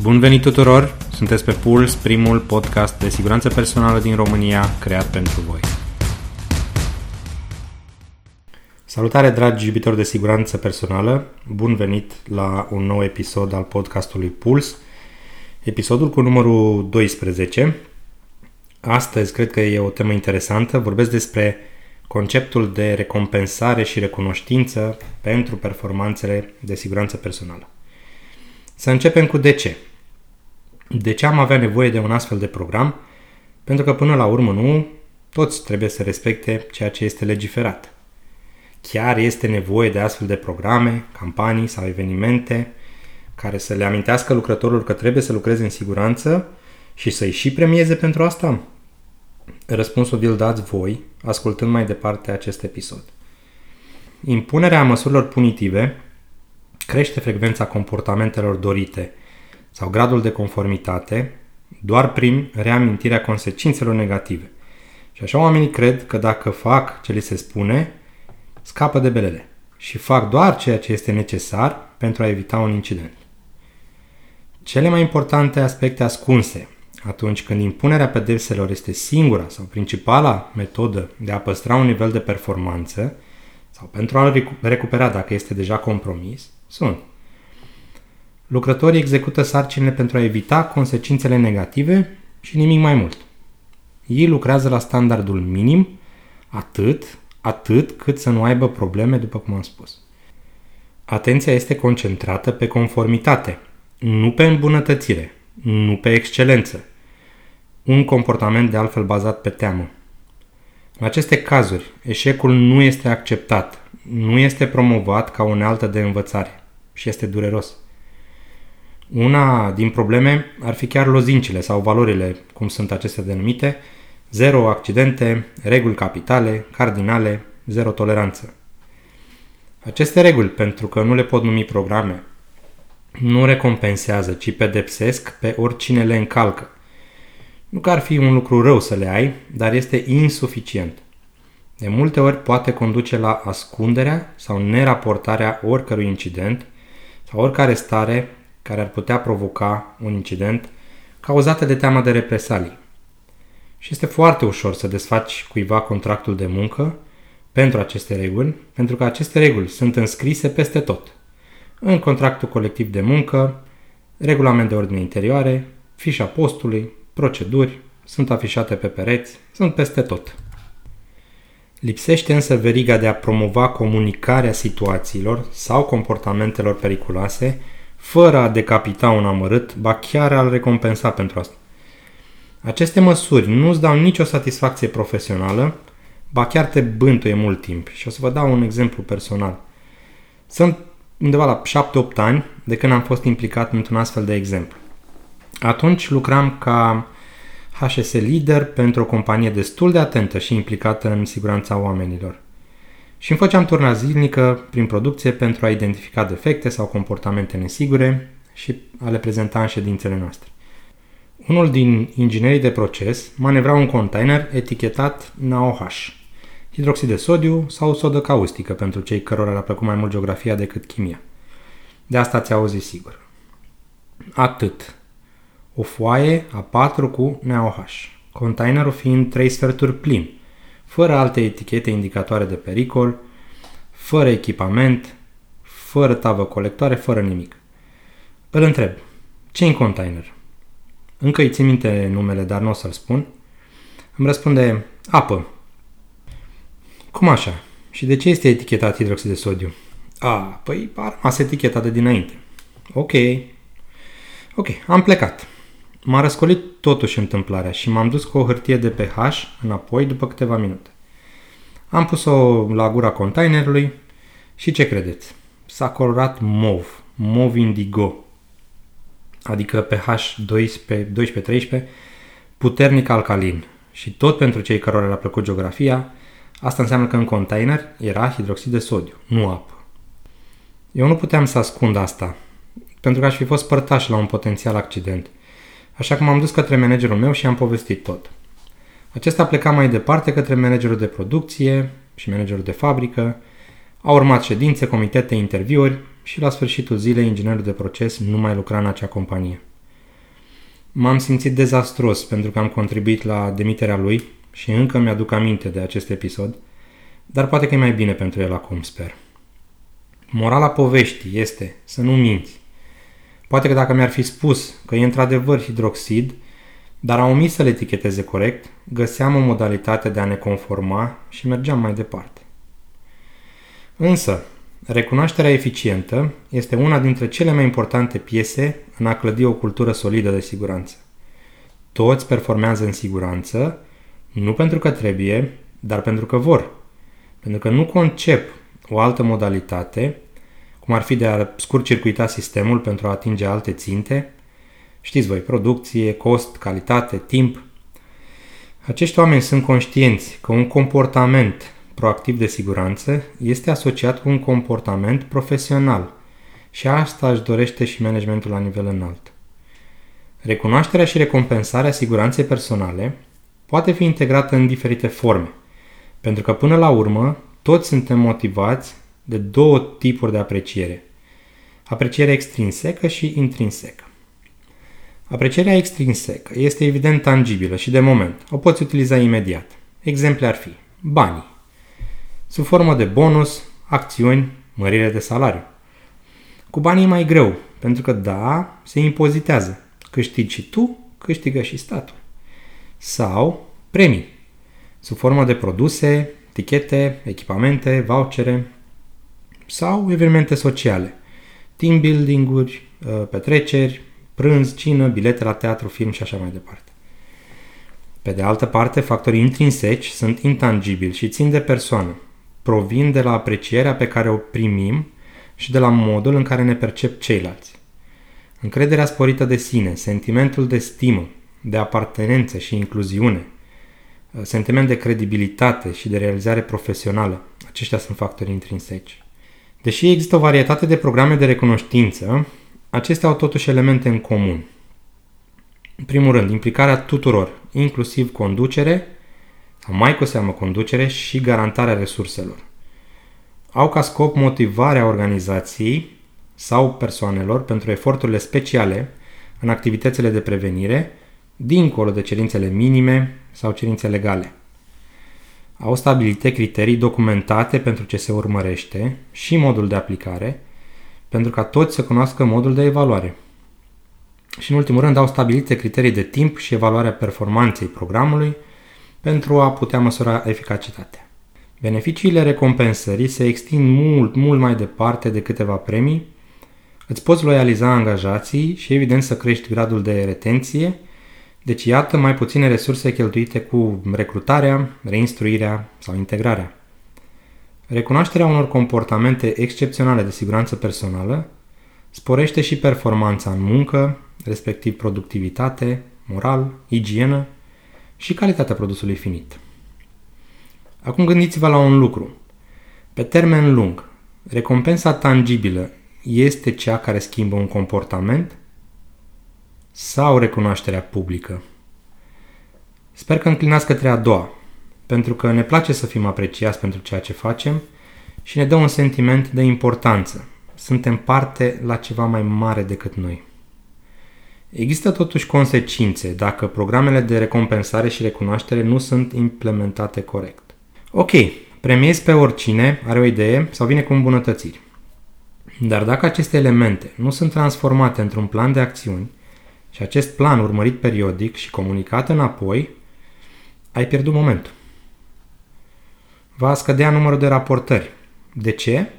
Bun venit tuturor! Sunteți pe Puls, primul podcast de siguranță personală din România creat pentru voi. Salutare dragi iubitori de siguranță personală! Bun venit la un nou episod al podcastului Puls, episodul cu numărul 12. Astăzi cred că e o temă interesantă. Vorbesc despre conceptul de recompensare și recunoștință pentru performanțele de siguranță personală. Să începem cu de ce. De ce am avea nevoie de un astfel de program? Pentru că până la urmă nu, toți trebuie să respecte ceea ce este legiferat. Chiar este nevoie de astfel de programe, campanii sau evenimente care să le amintească lucrătorul că trebuie să lucreze în siguranță și să-i și premieze pentru asta? Răspunsul vi-l dați voi, ascultând mai departe acest episod. Impunerea măsurilor punitive crește frecvența comportamentelor dorite sau gradul de conformitate doar prin reamintirea consecințelor negative. Și așa oamenii cred că dacă fac ce li se spune, scapă de belele și fac doar ceea ce este necesar pentru a evita un incident. Cele mai importante aspecte ascunse atunci când impunerea pedepselor este singura sau principala metodă de a păstra un nivel de performanță sau pentru a-l recupera dacă este deja compromis, sunt Lucrătorii execută sarcinile pentru a evita consecințele negative și nimic mai mult. Ei lucrează la standardul minim, atât, atât cât să nu aibă probleme, după cum am spus. Atenția este concentrată pe conformitate, nu pe îmbunătățire, nu pe excelență. Un comportament de altfel bazat pe teamă. În aceste cazuri, eșecul nu este acceptat, nu este promovat ca unealtă de învățare și este dureros. Una din probleme ar fi chiar lozincile sau valorile, cum sunt acestea denumite, zero accidente, reguli capitale, cardinale, zero toleranță. Aceste reguli, pentru că nu le pot numi programe, nu recompensează, ci pedepsesc pe oricine le încalcă. Nu că ar fi un lucru rău să le ai, dar este insuficient. De multe ori poate conduce la ascunderea sau neraportarea oricărui incident sau oricare stare care ar putea provoca un incident cauzată de teama de represalii. Și este foarte ușor să desfaci cuiva contractul de muncă pentru aceste reguli, pentru că aceste reguli sunt înscrise peste tot. În contractul colectiv de muncă, regulament de ordine interioare, fișa postului, proceduri, sunt afișate pe pereți, sunt peste tot. Lipsește însă veriga de a promova comunicarea situațiilor sau comportamentelor periculoase fără a decapita un amărât, ba chiar a-l recompensa pentru asta. Aceste măsuri nu îți dau nicio satisfacție profesională, ba chiar te bântuie mult timp. Și o să vă dau un exemplu personal. Sunt undeva la 7-8 ani de când am fost implicat într-un astfel de exemplu. Atunci lucram ca HS lider pentru o companie destul de atentă și implicată în siguranța oamenilor și îmi făceam turna zilnică prin producție pentru a identifica defecte sau comportamente nesigure și a le prezenta în ședințele noastre. Unul din inginerii de proces manevra un container etichetat NaOH, hidroxid de sodiu sau sodă caustică pentru cei cărora le-a plăcut mai mult geografia decât chimia. De asta ți auzi sigur. Atât. O foaie A4 cu NaOH, containerul fiind 3 sferturi plin, fără alte etichete indicatoare de pericol, fără echipament, fără tavă colectoare, fără nimic. Îl întreb, ce în container? Încă îi țin minte numele, dar nu o să-l spun. Îmi răspunde, apă. Cum așa? Și de ce este etichetat hidroxid de sodiu? A, păi a rămas eticheta de dinainte. Ok. Ok, am plecat. M-a răscolit totuși întâmplarea și m-am dus cu o hârtie de pH înapoi după câteva minute. Am pus-o la gura containerului și ce credeți? S-a colorat mov, mov indigo, adică pH 12-13, puternic alcalin. Și tot pentru cei cărora le-a plăcut geografia, asta înseamnă că în container era hidroxid de sodiu, nu apă. Eu nu puteam să ascund asta, pentru că aș fi fost părtaș la un potențial accident. Așa că m-am dus către managerul meu și am povestit tot. Acesta pleca mai departe către managerul de producție și managerul de fabrică. Au urmat ședințe, comitete, interviuri și la sfârșitul zilei inginerul de proces nu mai lucra în acea companie. M-am simțit dezastros pentru că am contribuit la demiterea lui și încă mi-aduc aminte de acest episod, dar poate că e mai bine pentru el acum, sper. Morala poveștii este să nu minți. Poate că dacă mi-ar fi spus că e într-adevăr hidroxid, dar a omis să le eticheteze corect, găseam o modalitate de a ne conforma și mergeam mai departe. Însă, recunoașterea eficientă este una dintre cele mai importante piese în a clădi o cultură solidă de siguranță. Toți performează în siguranță, nu pentru că trebuie, dar pentru că vor. Pentru că nu concep o altă modalitate, cum ar fi de a scurt-circuita sistemul pentru a atinge alte ținte, știți voi, producție, cost, calitate, timp. Acești oameni sunt conștienți că un comportament proactiv de siguranță este asociat cu un comportament profesional și asta își dorește și managementul la nivel înalt. Recunoașterea și recompensarea siguranței personale poate fi integrată în diferite forme, pentru că până la urmă toți suntem motivați de două tipuri de apreciere. Apreciere extrinsecă și intrinsecă. Aprecierea extrinsecă este evident tangibilă și de moment. O poți utiliza imediat. Exemple ar fi banii, sub formă de bonus, acțiuni, mărire de salariu. Cu banii e mai greu, pentru că da, se impozitează. Câștigi și tu, câștigă și statul. Sau premii, sub formă de produse, tichete, echipamente, vouchere sau evenimente sociale, team building-uri, uh, petreceri, prânz, cină, bilete la teatru, film și așa mai departe. Pe de altă parte, factorii intrinseci sunt intangibili și țin de persoană. Provin de la aprecierea pe care o primim și de la modul în care ne percep ceilalți. Încrederea sporită de sine, sentimentul de stimă, de apartenență și incluziune, sentiment de credibilitate și de realizare profesională, aceștia sunt factori intrinseci. Deși există o varietate de programe de recunoștință, acestea au totuși elemente în comun. În primul rând, implicarea tuturor, inclusiv conducere, sau mai cu seamă conducere și garantarea resurselor. Au ca scop motivarea organizației sau persoanelor pentru eforturile speciale în activitățile de prevenire, dincolo de cerințele minime sau cerințe legale. Au stabilite criterii documentate pentru ce se urmărește și modul de aplicare, pentru ca toți să cunoască modul de evaluare. Și în ultimul rând au stabilite criterii de timp și evaluarea performanței programului pentru a putea măsura eficacitatea. Beneficiile recompensării se extind mult, mult mai departe de câteva premii, îți poți loializa angajații și evident să crești gradul de retenție, deci iată mai puține resurse cheltuite cu recrutarea, reinstruirea sau integrarea. Recunoașterea unor comportamente excepționale de siguranță personală sporește și performanța în muncă, respectiv productivitate, moral, igienă și calitatea produsului finit. Acum gândiți-vă la un lucru. Pe termen lung, recompensa tangibilă este cea care schimbă un comportament sau recunoașterea publică? Sper că înclinați către a doua, pentru că ne place să fim apreciați pentru ceea ce facem și ne dă un sentiment de importanță. Suntem parte la ceva mai mare decât noi. Există totuși consecințe dacă programele de recompensare și recunoaștere nu sunt implementate corect. Ok, premiezi pe oricine, are o idee sau vine cu îmbunătățiri. Dar dacă aceste elemente nu sunt transformate într-un plan de acțiuni și acest plan urmărit periodic și comunicat înapoi, ai pierdut momentul. Va scădea numărul de raportări. De ce?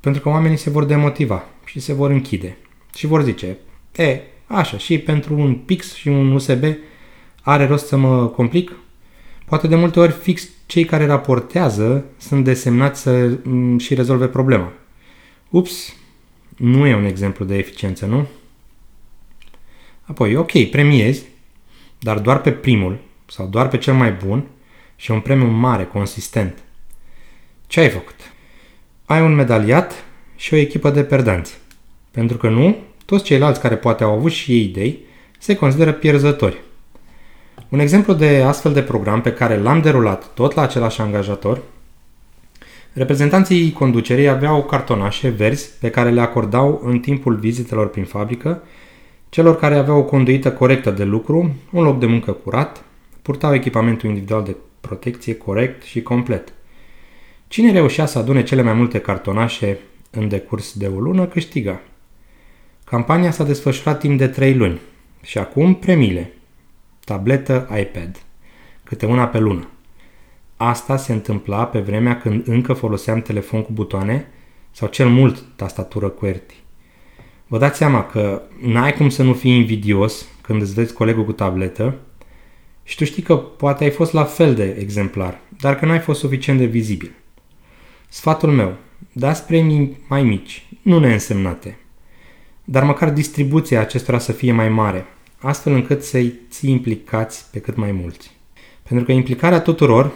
Pentru că oamenii se vor demotiva și se vor închide și vor zice, e, așa, și pentru un pix și un USB are rost să mă complic? Poate de multe ori fix cei care raportează sunt desemnați să mm, și rezolve problema. Ups, nu e un exemplu de eficiență, nu? Apoi, ok, premiezi, dar doar pe primul sau doar pe cel mai bun și un premiu mare, consistent. Ce ai făcut? Ai un medaliat și o echipă de perdanți. Pentru că nu, toți ceilalți care poate au avut și ei idei se consideră pierzători. Un exemplu de astfel de program pe care l-am derulat tot la același angajator, reprezentanții conducerii aveau cartonașe verzi pe care le acordau în timpul vizitelor prin fabrică celor care aveau o conduită corectă de lucru, un loc de muncă curat, purtau echipamentul individual de protecție corect și complet. Cine reușea să adune cele mai multe cartonașe în decurs de o lună câștiga. Campania s-a desfășurat timp de 3 luni și acum premiile. Tabletă iPad, câte una pe lună. Asta se întâmpla pe vremea când încă foloseam telefon cu butoane sau cel mult tastatură QWERTY. Vă dați seama că n-ai cum să nu fii invidios când îți vezi colegul cu tabletă și tu știi că poate ai fost la fel de exemplar, dar că n-ai fost suficient de vizibil. Sfatul meu, dați premii mai mici, nu neînsemnate, dar măcar distribuția acestora să fie mai mare, astfel încât să-i ții implicați pe cât mai mulți. Pentru că implicarea tuturor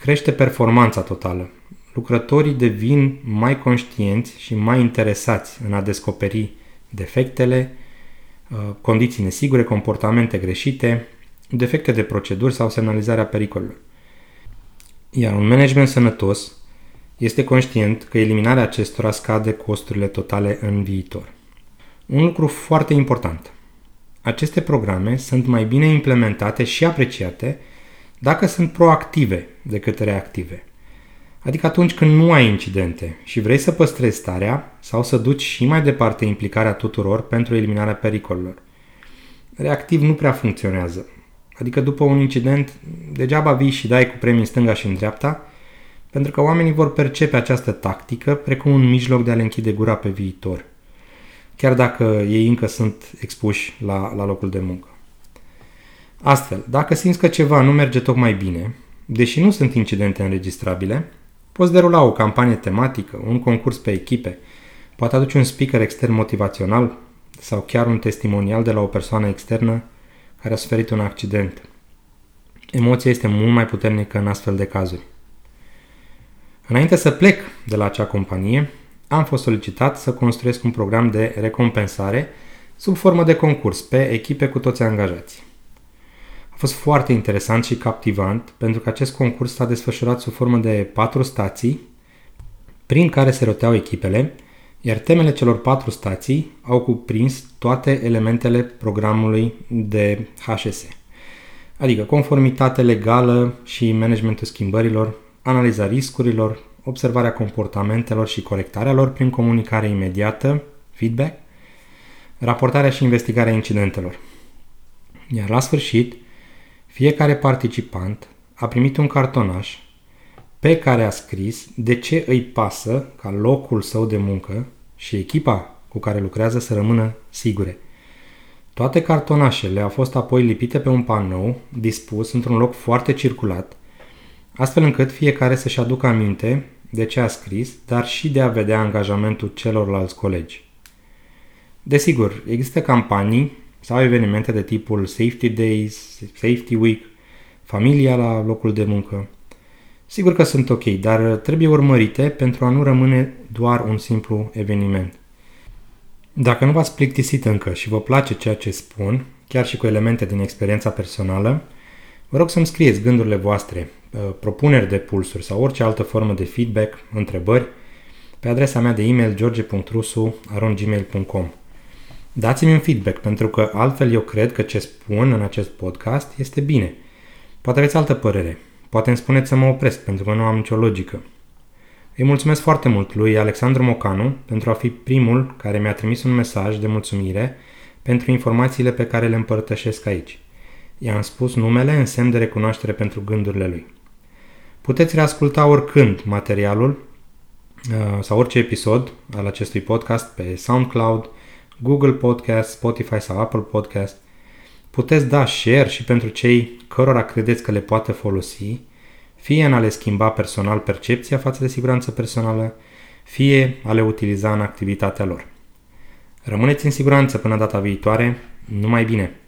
crește performanța totală. Lucrătorii devin mai conștienți și mai interesați în a descoperi defectele, uh, condiții nesigure, comportamente greșite, defecte de proceduri sau semnalizarea pericolelor. Iar un management sănătos este conștient că eliminarea acestora scade costurile totale în viitor. Un lucru foarte important. Aceste programe sunt mai bine implementate și apreciate dacă sunt proactive decât reactive. Adică atunci când nu ai incidente și vrei să păstrezi starea sau să duci și mai departe implicarea tuturor pentru eliminarea pericolelor. Reactiv nu prea funcționează. Adică după un incident, degeaba vii și dai cu premii în stânga și în dreapta, pentru că oamenii vor percepe această tactică precum un mijloc de a le închide gura pe viitor, chiar dacă ei încă sunt expuși la, la locul de muncă. Astfel, dacă simți că ceva nu merge tocmai bine, deși nu sunt incidente înregistrabile, poți derula o campanie tematică, un concurs pe echipe, poate aduce un speaker extern motivațional sau chiar un testimonial de la o persoană externă care a suferit un accident. Emoția este mult mai puternică în astfel de cazuri. Înainte să plec de la acea companie, am fost solicitat să construiesc un program de recompensare sub formă de concurs pe echipe cu toți angajații. A fost foarte interesant și captivant pentru că acest concurs s-a desfășurat sub formă de patru stații prin care se roteau echipele, iar temele celor patru stații au cuprins toate elementele programului de HSE, adică conformitate legală și managementul schimbărilor, analiza riscurilor, observarea comportamentelor și corectarea lor prin comunicare imediată, feedback, raportarea și investigarea incidentelor. Iar la sfârșit, fiecare participant a primit un cartonaș pe care a scris de ce îi pasă ca locul său de muncă și echipa cu care lucrează să rămână sigure. Toate cartonașele au fost apoi lipite pe un panou dispus într-un loc foarte circulat, astfel încât fiecare să-și aducă aminte de ce a scris, dar și de a vedea angajamentul celorlalți colegi. Desigur, există campanii sau evenimente de tipul Safety Days, Safety Week, familia la locul de muncă. Sigur că sunt ok, dar trebuie urmărite pentru a nu rămâne doar un simplu eveniment. Dacă nu v-ați plictisit încă și vă place ceea ce spun, chiar și cu elemente din experiența personală, vă rog să-mi scrieți gândurile voastre, uh, propuneri de pulsuri sau orice altă formă de feedback, întrebări, pe adresa mea de e-mail george.rusu.gmail.com Dați-mi un feedback, pentru că altfel eu cred că ce spun în acest podcast este bine. Poate aveți altă părere. Poate îmi spuneți să mă opresc, pentru că nu am nicio logică. Îi mulțumesc foarte mult lui Alexandru Mocanu pentru a fi primul care mi-a trimis un mesaj de mulțumire pentru informațiile pe care le împărtășesc aici. I-am spus numele în semn de recunoaștere pentru gândurile lui. Puteți reasculta oricând materialul uh, sau orice episod al acestui podcast pe SoundCloud, Google Podcast, Spotify sau Apple Podcast. Puteți da share și pentru cei cărora credeți că le poate folosi, fie în a le schimba personal percepția față de siguranță personală, fie a le utiliza în activitatea lor. Rămâneți în siguranță până data viitoare, numai bine!